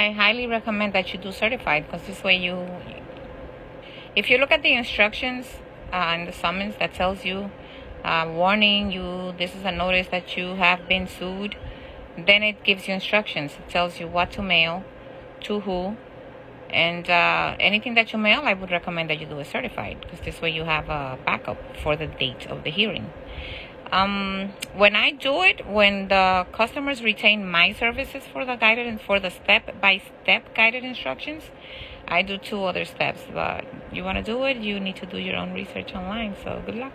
I highly recommend that you do certified because this way you, if you look at the instructions uh, and the summons that tells you, uh, warning you, this is a notice that you have been sued, then it gives you instructions. It tells you what to mail, to who, and uh, anything that you mail, I would recommend that you do a certified because this way you have a backup for the date of the hearing. Um, when I do it, when the customers retain my services for the guided and for the step by step guided instructions, I do two other steps. But you want to do it, you need to do your own research online. So good luck.